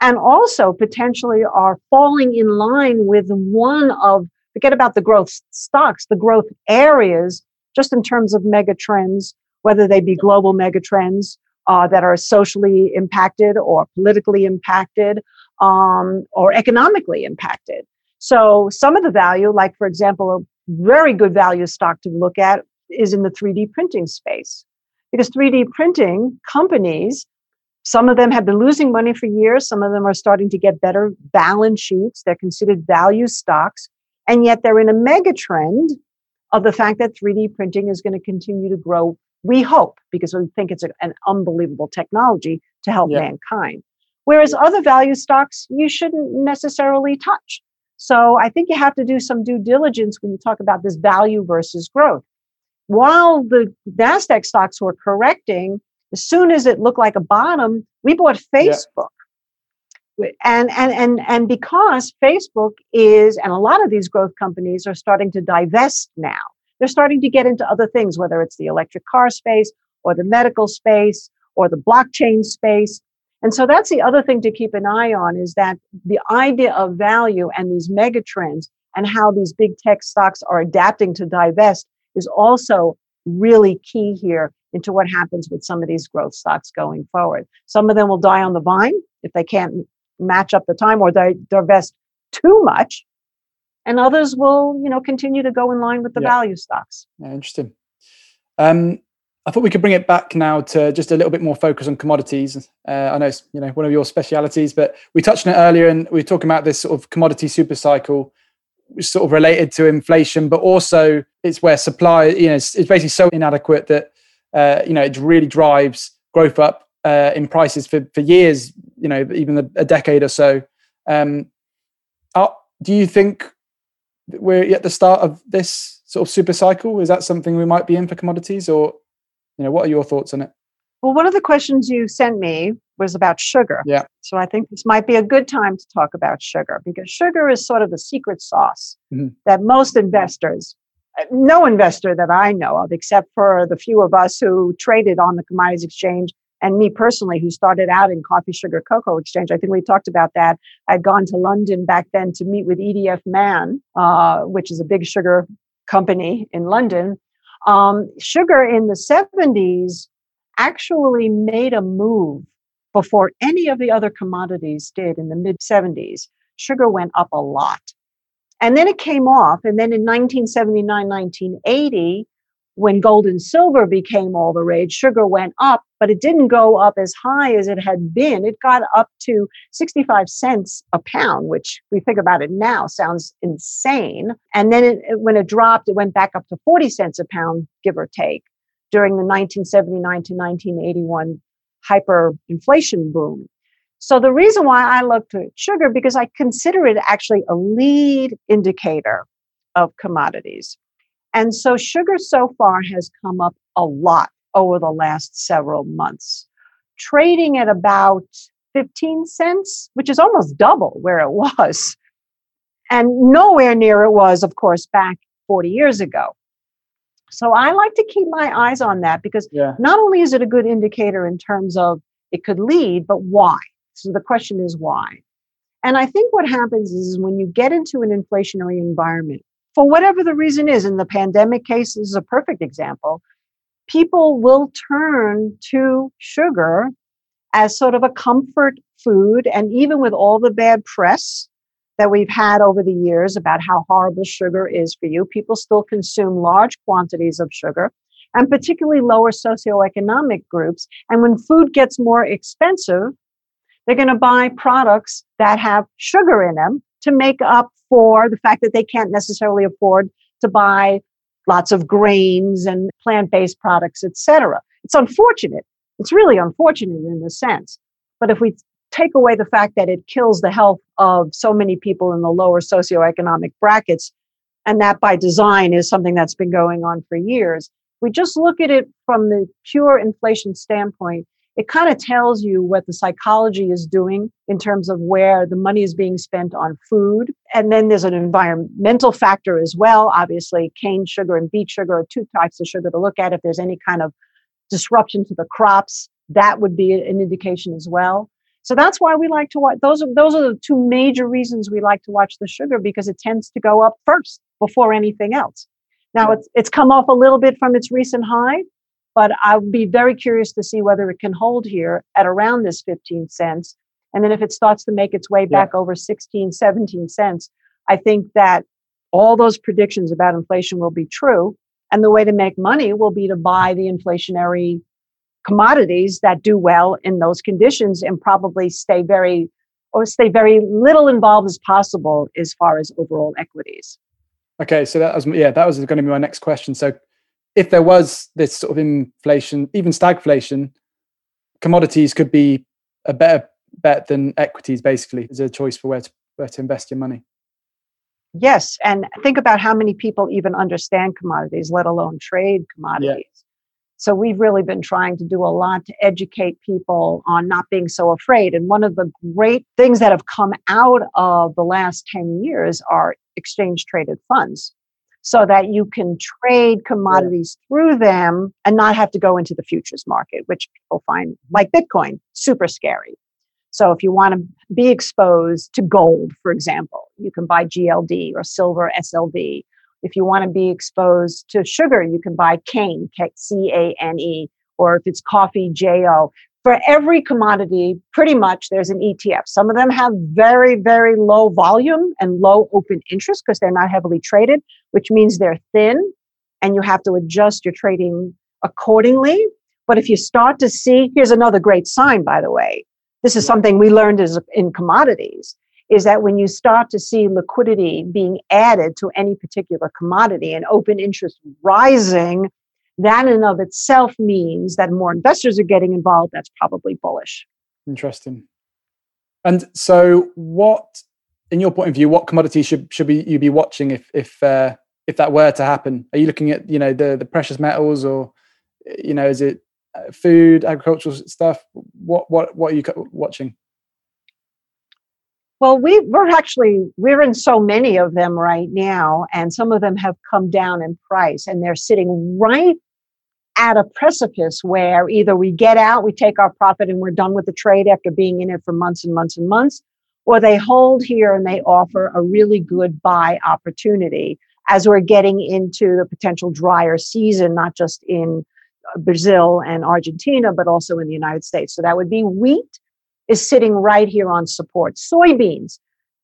and also potentially are falling in line with one of forget about the growth stocks the growth areas just in terms of mega trends whether they be global mega trends uh, that are socially impacted or politically impacted um, or economically impacted. So some of the value like for example a very good value stock to look at is in the 3d printing space. Because 3d printing companies some of them have been losing money for years. Some of them are starting to get better balance sheets. They're considered value stocks. And yet they're in a mega trend of the fact that 3D printing is going to continue to grow. We hope, because we think it's a, an unbelievable technology to help yeah. mankind. Whereas other value stocks, you shouldn't necessarily touch. So I think you have to do some due diligence when you talk about this value versus growth. While the NASDAQ stocks were correcting, as soon as it looked like a bottom, we bought Facebook. Yeah. And, and, and, and because Facebook is, and a lot of these growth companies are starting to divest now, they're starting to get into other things, whether it's the electric car space or the medical space or the blockchain space. And so that's the other thing to keep an eye on is that the idea of value and these mega trends and how these big tech stocks are adapting to divest is also really key here into what happens with some of these growth stocks going forward. Some of them will die on the vine if they can't match up the time or they divest too much. And others will, you know, continue to go in line with the yeah. value stocks. Yeah, interesting. Um, I thought we could bring it back now to just a little bit more focus on commodities. Uh, I know it's you know one of your specialities, but we touched on it earlier, and we were talking about this sort of commodity super cycle, which is sort of related to inflation, but also it's where supply, you know, it's, it's basically so inadequate that uh, you know, it really drives growth up uh, in prices for, for years, you know, even a, a decade or so. Um, are, do you think we're at the start of this sort of super cycle? Is that something we might be in for commodities or, you know, what are your thoughts on it? Well, one of the questions you sent me was about sugar. Yeah. So I think this might be a good time to talk about sugar because sugar is sort of the secret sauce mm-hmm. that most investors no investor that I know of, except for the few of us who traded on the commodities exchange and me personally, who started out in coffee, sugar, cocoa exchange. I think we talked about that. I'd gone to London back then to meet with EDF Man, uh, which is a big sugar company in London. Um, sugar in the 70s actually made a move before any of the other commodities did in the mid 70s. Sugar went up a lot. And then it came off. And then in 1979, 1980, when gold and silver became all the rage, sugar went up, but it didn't go up as high as it had been. It got up to 65 cents a pound, which we think about it now sounds insane. And then it, when it dropped, it went back up to 40 cents a pound, give or take, during the 1979 to 1981 hyperinflation boom. So the reason why I look to sugar because I consider it actually a lead indicator of commodities. And so sugar so far has come up a lot over the last several months, trading at about 15 cents, which is almost double where it was. And nowhere near it was, of course, back 40 years ago. So I like to keep my eyes on that because yeah. not only is it a good indicator in terms of it could lead, but why? So the question is why. And I think what happens is when you get into an inflationary environment, for whatever the reason is, in the pandemic case is a perfect example, people will turn to sugar as sort of a comfort food. And even with all the bad press that we've had over the years about how horrible sugar is for you, people still consume large quantities of sugar and particularly lower socioeconomic groups. And when food gets more expensive, they're going to buy products that have sugar in them to make up for the fact that they can't necessarily afford to buy lots of grains and plant-based products, etc. It's unfortunate. It's really unfortunate in a sense. But if we take away the fact that it kills the health of so many people in the lower socioeconomic brackets, and that by design is something that's been going on for years, we just look at it from the pure inflation standpoint it kind of tells you what the psychology is doing in terms of where the money is being spent on food. And then there's an environmental factor as well. Obviously, cane sugar and beet sugar are two types of sugar to look at. If there's any kind of disruption to the crops, that would be an indication as well. So that's why we like to watch. Those are those are the two major reasons we like to watch the sugar because it tends to go up first before anything else. Now it's it's come off a little bit from its recent high, but I'll be very curious to see whether it can hold here at around this 15 cents. And then if it starts to make its way back yeah. over 16, 17 cents, I think that all those predictions about inflation will be true. And the way to make money will be to buy the inflationary commodities that do well in those conditions and probably stay very or stay very little involved as possible as far as overall equities. Okay, so that was yeah, that was going to be my next question. So if there was this sort of inflation, even stagflation, commodities could be a better bet than equities. Basically, as a choice for where to where to invest your money. Yes, and think about how many people even understand commodities, let alone trade commodities. Yeah. So we've really been trying to do a lot to educate people on not being so afraid. And one of the great things that have come out of the last 10 years are exchange traded funds so that you can trade commodities yeah. through them and not have to go into the futures market, which people find like Bitcoin super scary. So if you want to be exposed to gold, for example, you can buy GLD or silver SLV. If you want to be exposed to sugar, you can buy cane, C A N E, or if it's coffee, J O for every commodity, pretty much there's an ETF. Some of them have very, very low volume and low open interest because they're not heavily traded, which means they're thin and you have to adjust your trading accordingly. But if you start to see, here's another great sign, by the way. This is something we learned as in commodities is that when you start to see liquidity being added to any particular commodity and open interest rising, that in and of itself means that more investors are getting involved. That's probably bullish. Interesting. And so, what, in your point of view, what commodities should should be, you be watching if if uh, if that were to happen? Are you looking at you know the the precious metals, or you know, is it uh, food, agricultural stuff? What what what are you watching? Well, we, we're actually we're in so many of them right now, and some of them have come down in price, and they're sitting right at a precipice where either we get out, we take our profit, and we're done with the trade after being in it for months and months and months, or they hold here and they offer a really good buy opportunity as we're getting into the potential drier season, not just in uh, Brazil and Argentina, but also in the United States. So that would be wheat is sitting right here on support. Soybeans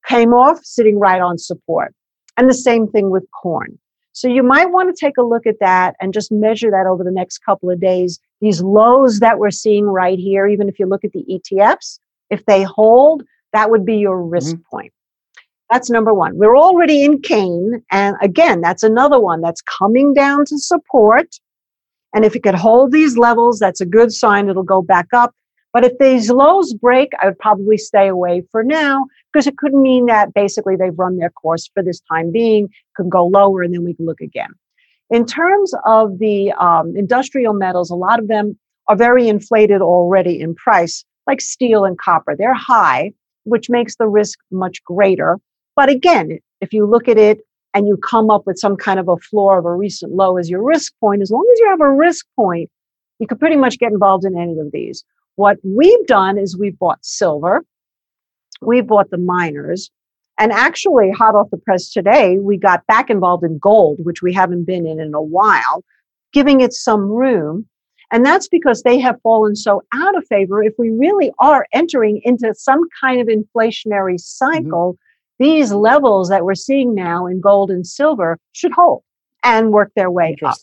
came off, sitting right on support. And the same thing with corn. So you might want to take a look at that and just measure that over the next couple of days. These lows that we're seeing right here, even if you look at the ETFs, if they hold, that would be your risk mm-hmm. point. That's number one. We're already in cane. And again, that's another one that's coming down to support. And if it could hold these levels, that's a good sign it'll go back up. But if these lows break, I would probably stay away for now because it could mean that basically they've run their course for this time being, could go lower, and then we can look again. In terms of the um, industrial metals, a lot of them are very inflated already in price, like steel and copper. They're high, which makes the risk much greater. But again, if you look at it and you come up with some kind of a floor of a recent low as your risk point, as long as you have a risk point, you could pretty much get involved in any of these. What we've done is we've bought silver, we've bought the miners, and actually, hot off the press today, we got back involved in gold, which we haven't been in in a while, giving it some room. And that's because they have fallen so out of favor. If we really are entering into some kind of inflationary mm-hmm. cycle, mm-hmm. these levels that we're seeing now in gold and silver should hold and work their way up.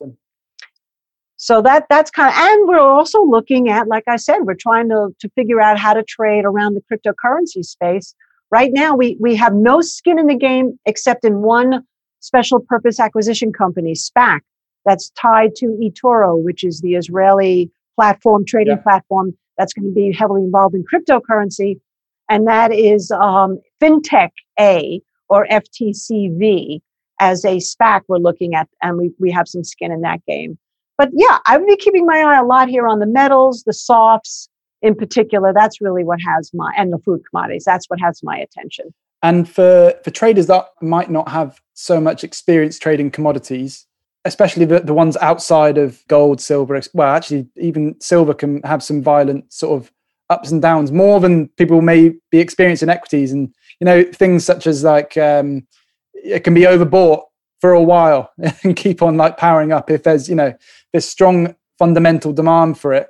So that that's kind of, and we're also looking at, like I said, we're trying to, to figure out how to trade around the cryptocurrency space. Right now, we, we have no skin in the game except in one special purpose acquisition company, SPAC, that's tied to eToro, which is the Israeli platform, trading yeah. platform that's going to be heavily involved in cryptocurrency. And that is um, FinTech A or FTCV as a SPAC we're looking at, and we, we have some skin in that game. But yeah, I would be keeping my eye a lot here on the metals, the softs in particular. That's really what has my, and the food commodities. That's what has my attention. And for, for traders that might not have so much experience trading commodities, especially the, the ones outside of gold, silver, well, actually, even silver can have some violent sort of ups and downs more than people may be experiencing equities. And, you know, things such as like, um, it can be overbought for a while and keep on like powering up if there's you know this strong fundamental demand for it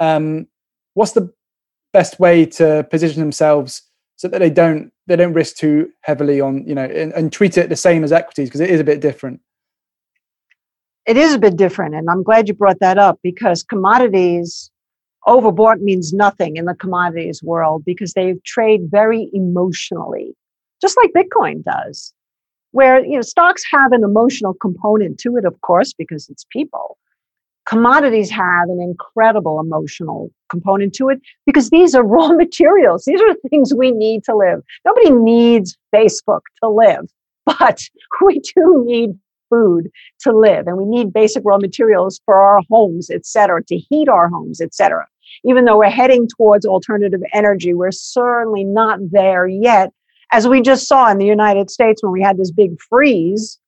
um, what's the best way to position themselves so that they don't they don't risk too heavily on you know and, and treat it the same as equities? Because it is a bit different. It is a bit different and i'm glad you brought that up because commodities overbought means nothing in the commodities world because they trade very emotionally just like bitcoin does. Where you know stocks have an emotional component to it of course because it's people commodities have an incredible emotional component to it because these are raw materials. These are things we need to live. Nobody needs facebook to live but we do need food to live and we need basic raw materials for our homes etc to heat our homes etc even though we're heading towards alternative energy we're certainly not there yet. As we just saw in the United States when we had this big freeze,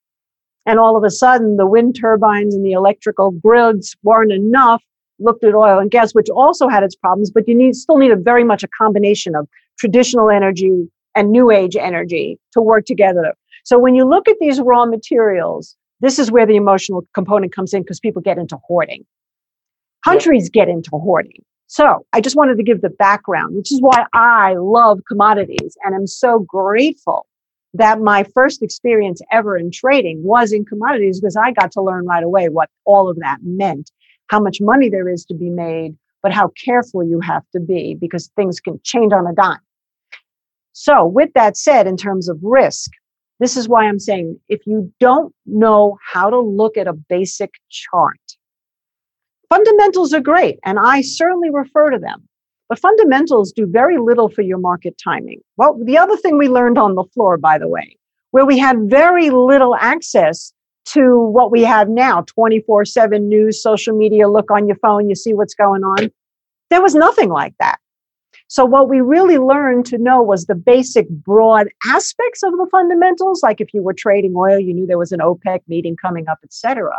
and all of a sudden the wind turbines and the electrical grids weren't enough, looked at oil and gas, which also had its problems, but you need still need a very much a combination of traditional energy and new age energy to work together. So when you look at these raw materials, this is where the emotional component comes in because people get into hoarding. Countries get into hoarding. So I just wanted to give the background, which is why I love commodities and I'm so grateful that my first experience ever in trading was in commodities because I got to learn right away what all of that meant, how much money there is to be made, but how careful you have to be because things can change on a dime. So, with that said, in terms of risk, this is why I'm saying if you don't know how to look at a basic chart, Fundamentals are great, and I certainly refer to them. But fundamentals do very little for your market timing. Well, the other thing we learned on the floor, by the way, where we had very little access to what we have now 24 7 news, social media, look on your phone, you see what's going on. There was nothing like that. So, what we really learned to know was the basic broad aspects of the fundamentals. Like if you were trading oil, you knew there was an OPEC meeting coming up, etc.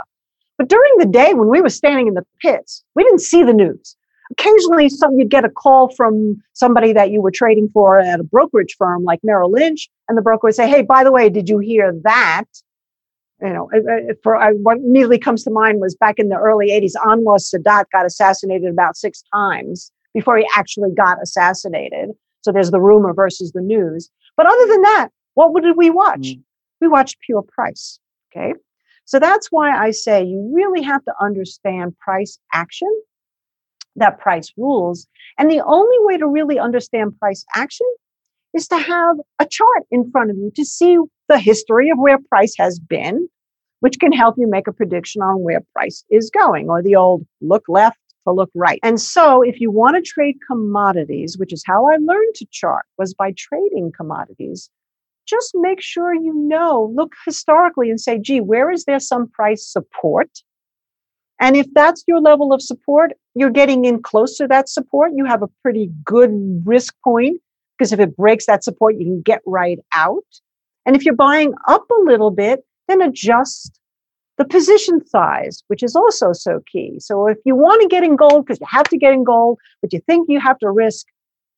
But during the day when we were standing in the pits, we didn't see the news. Occasionally, some you'd get a call from somebody that you were trading for at a brokerage firm like Merrill Lynch, and the broker would say, "Hey, by the way, did you hear that?" You know, for what immediately comes to mind was back in the early '80s, Anwar Sadat got assassinated about six times before he actually got assassinated. So there's the rumor versus the news. But other than that, what did we watch? Mm. We watched pure price. Okay. So that's why I say you really have to understand price action, that price rules. And the only way to really understand price action is to have a chart in front of you to see the history of where price has been, which can help you make a prediction on where price is going, or the old look left to look right. And so if you want to trade commodities, which is how I learned to chart, was by trading commodities, just make sure you know, look historically and say, gee, where is there some price support? And if that's your level of support, you're getting in close to that support. You have a pretty good risk point because if it breaks that support, you can get right out. And if you're buying up a little bit, then adjust the position size, which is also so key. So if you want to get in gold because you have to get in gold, but you think you have to risk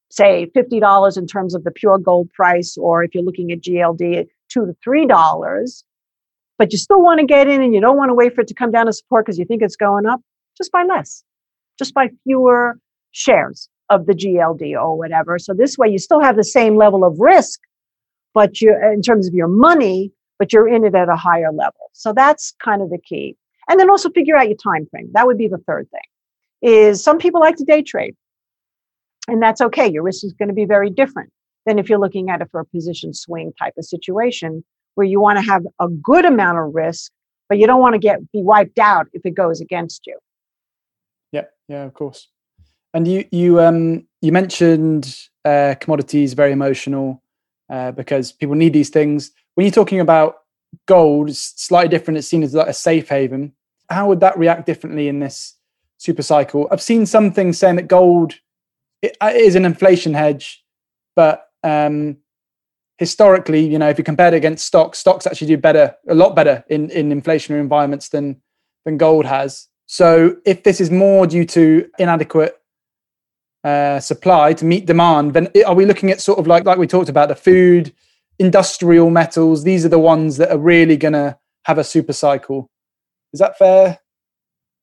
say $50 in terms of the pure gold price, or if you're looking at GLD at two to three dollars, but you still want to get in and you don't want to wait for it to come down to support because you think it's going up, just buy less, just buy fewer shares of the GLD or whatever. So this way you still have the same level of risk, but you in terms of your money, but you're in it at a higher level. So that's kind of the key. And then also figure out your time frame. That would be the third thing. Is some people like to day trade. And that's okay. Your risk is going to be very different than if you're looking at it for a position swing type of situation where you want to have a good amount of risk, but you don't want to get be wiped out if it goes against you. Yeah, of course. And you you um you mentioned uh, commodities very emotional uh, because people need these things. When you're talking about gold, it's slightly different. It's seen as like a safe haven. How would that react differently in this super cycle? I've seen some things saying that gold it is an inflation hedge, but um, historically, you know, if you compare it against stocks, stocks actually do better, a lot better in in inflationary environments than than gold has. So if this is more due to inadequate uh, supply to meet demand, then are we looking at sort of like like we talked about the food, industrial metals? These are the ones that are really going to have a super cycle. Is that fair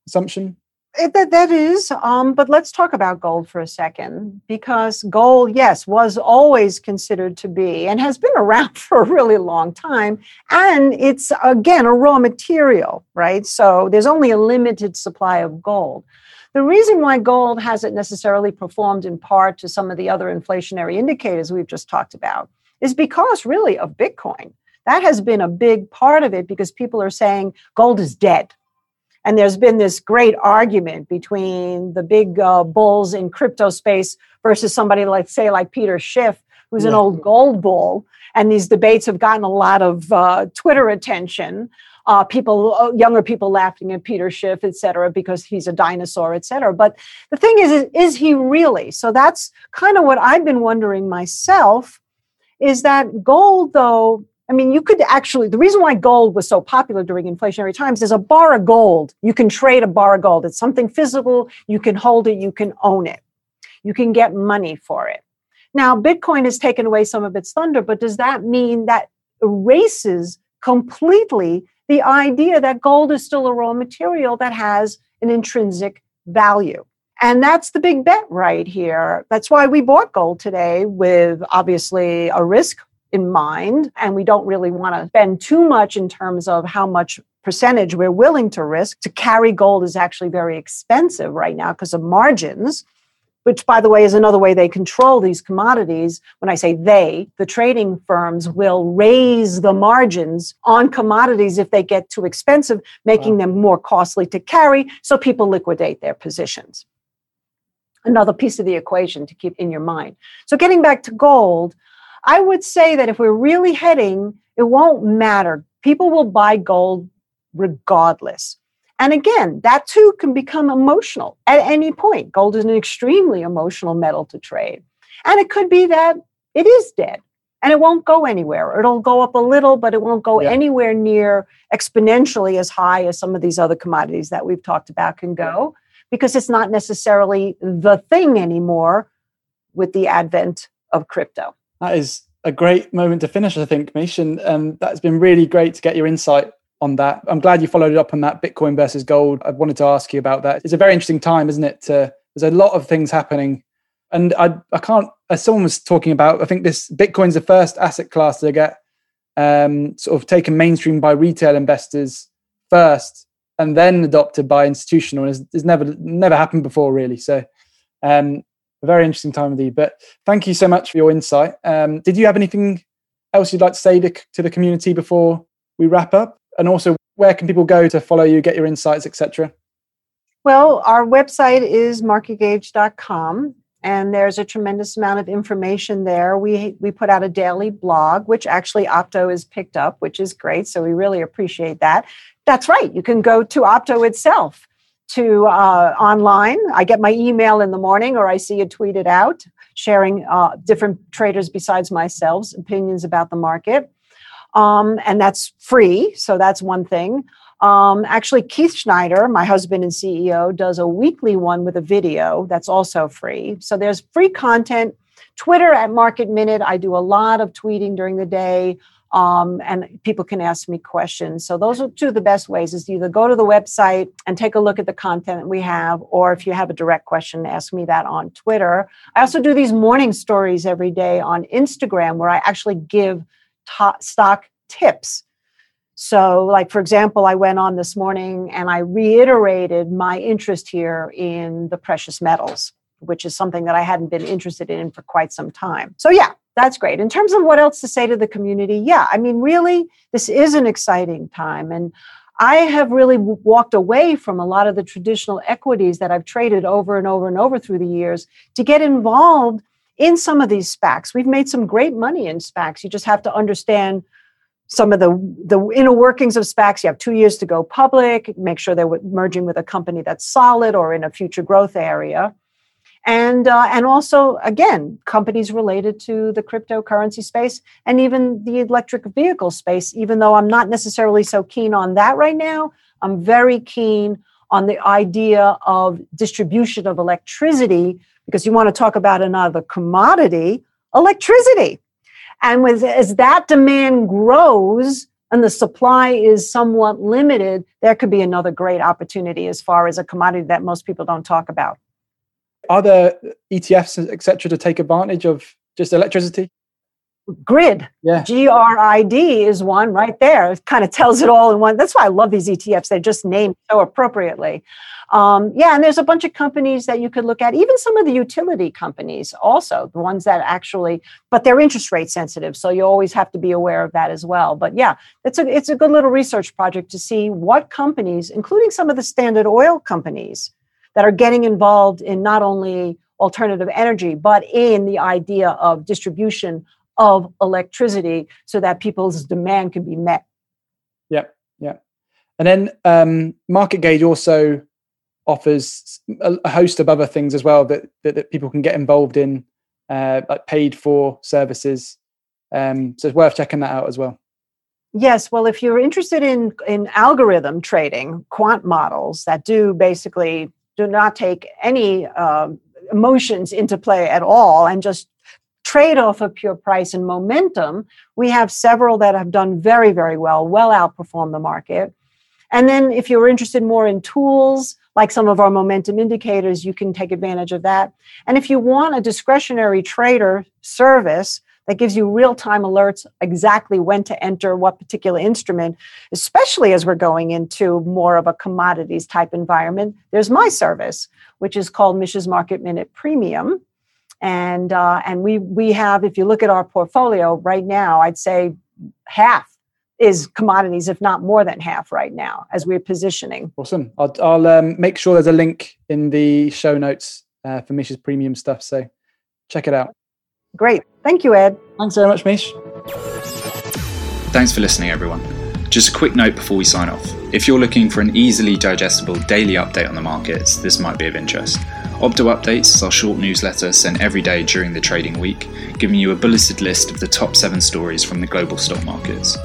assumption? It, that, that is, um, but let's talk about gold for a second because gold, yes, was always considered to be and has been around for a really long time. And it's, again, a raw material, right? So there's only a limited supply of gold. The reason why gold hasn't necessarily performed in part to some of the other inflationary indicators we've just talked about is because really of Bitcoin. That has been a big part of it because people are saying gold is dead and there's been this great argument between the big uh, bulls in crypto space versus somebody like, say, like Peter Schiff, who's yeah. an old gold bull. And these debates have gotten a lot of uh, Twitter attention. Uh, people, uh, younger people laughing at Peter Schiff, et cetera, because he's a dinosaur, et cetera. But the thing is, is, is he really? So that's kind of what I've been wondering myself is that gold, though, I mean, you could actually, the reason why gold was so popular during inflationary times is a bar of gold. You can trade a bar of gold. It's something physical. You can hold it. You can own it. You can get money for it. Now, Bitcoin has taken away some of its thunder, but does that mean that erases completely the idea that gold is still a raw material that has an intrinsic value? And that's the big bet right here. That's why we bought gold today with obviously a risk in mind. And we don't really want to spend too much in terms of how much percentage we're willing to risk. To carry gold is actually very expensive right now because of margins, which, by the way, is another way they control these commodities. When I say they, the trading firms will raise the margins on commodities if they get too expensive, making wow. them more costly to carry. So people liquidate their positions. Another piece of the equation to keep in your mind. So, getting back to gold, I would say that if we're really heading, it won't matter. People will buy gold regardless. And again, that too can become emotional at any point. Gold is an extremely emotional metal to trade. And it could be that it is dead and it won't go anywhere. It'll go up a little, but it won't go yeah. anywhere near exponentially as high as some of these other commodities that we've talked about can go because it's not necessarily the thing anymore with the advent of crypto that is a great moment to finish, I think, Mish. And um, that's been really great to get your insight on that. I'm glad you followed it up on that Bitcoin versus gold. I wanted to ask you about that. It's a very interesting time, isn't it? There's a lot of things happening. And I, I can't, as someone was talking about, I think this Bitcoin's the first asset class to get um, sort of taken mainstream by retail investors first and then adopted by institutional. It's, it's never never happened before, really. So, um, a very interesting time with you. But thank you so much for your insight. Um, did you have anything else you'd like to say to, to the community before we wrap up? And also, where can people go to follow you, get your insights, etc.? Well, our website is marketgauge.com and there's a tremendous amount of information there. We we put out a daily blog, which actually Opto is picked up, which is great. So we really appreciate that. That's right. You can go to Opto itself to uh, online. I get my email in the morning, or I see it tweeted out, sharing uh, different traders besides myself's opinions about the market, um, and that's free. So that's one thing. Um, actually, Keith Schneider, my husband and CEO, does a weekly one with a video that's also free. So there's free content. Twitter at Market Minute. I do a lot of tweeting during the day. Um, and people can ask me questions. So those are two of the best ways: is either go to the website and take a look at the content we have, or if you have a direct question, ask me that on Twitter. I also do these morning stories every day on Instagram, where I actually give stock tips so, like, for example, I went on this morning and I reiterated my interest here in the precious metals, which is something that I hadn't been interested in for quite some time. So, yeah, that's great. In terms of what else to say to the community, yeah, I mean, really, this is an exciting time. And I have really walked away from a lot of the traditional equities that I've traded over and over and over through the years to get involved in some of these SPACs. We've made some great money in SPACs. You just have to understand some of the the inner workings of SPACs. You have two years to go public. Make sure they're merging with a company that's solid or in a future growth area, and uh, and also again companies related to the cryptocurrency space and even the electric vehicle space. Even though I'm not necessarily so keen on that right now, I'm very keen on the idea of distribution of electricity because you want to talk about another commodity, electricity and with, as that demand grows and the supply is somewhat limited, there could be another great opportunity as far as a commodity that most people don't talk about. Are there ETFs, etc., to take advantage of just electricity? Grid, yeah. G R I D is one right there. It kind of tells it all in one. That's why I love these ETFs. They're just named so appropriately. Um, yeah, and there's a bunch of companies that you could look at, even some of the utility companies, also the ones that actually, but they're interest rate sensitive, so you always have to be aware of that as well. But yeah, it's a it's a good little research project to see what companies, including some of the standard oil companies, that are getting involved in not only alternative energy, but in the idea of distribution of electricity so that people's demand can be met. Yep, yep. And then um, Market Gauge also offers a, a, host of other things as well that, that, that people can get involved in, uh, like paid for services. Um, so it's worth checking that out as well. Yes, well, if you're interested in in algorithm trading, quant models that do basically do not take any uh, emotions into play at all and just trade off of pure price and momentum, we have several that have done very, very well, well outperform the market. And then if you're interested more in tools, like some of our momentum indicators, you can take advantage of that. And if you want a discretionary trader service that gives you real time alerts exactly when to enter what particular instrument, especially as we're going into more of a commodities type environment, there's my service, which is called Mish's Market Minute Premium. And uh, and we we have if you look at our portfolio right now i'd say half is commodities if not more than half right now as we're positioning. Awesome. I'll, I'll um, make sure there's a link in the show notes uh, for mish's premium stuff. So check it out great. Thank you ed. Thanks very much mish. Thanks for listening everyone. Just a quick note before we sign off. If you're looking for an easily digestible daily update on the markets this might be of interest. Opto Updates is our short newsletter sent every day during the trading week, giving you a bulleted list of the top seven stories from the global stock markets.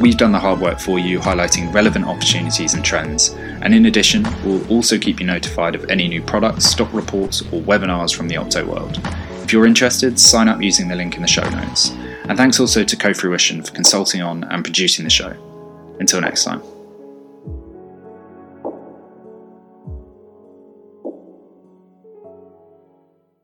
We've done the hard work for you, highlighting relevant opportunities and trends, and in addition, we'll also keep you notified of any new products, stock reports, or webinars from the Opto world. If you're interested, sign up using the link in the show notes. And thanks also to Cofruition for consulting on and producing the show. Until next time.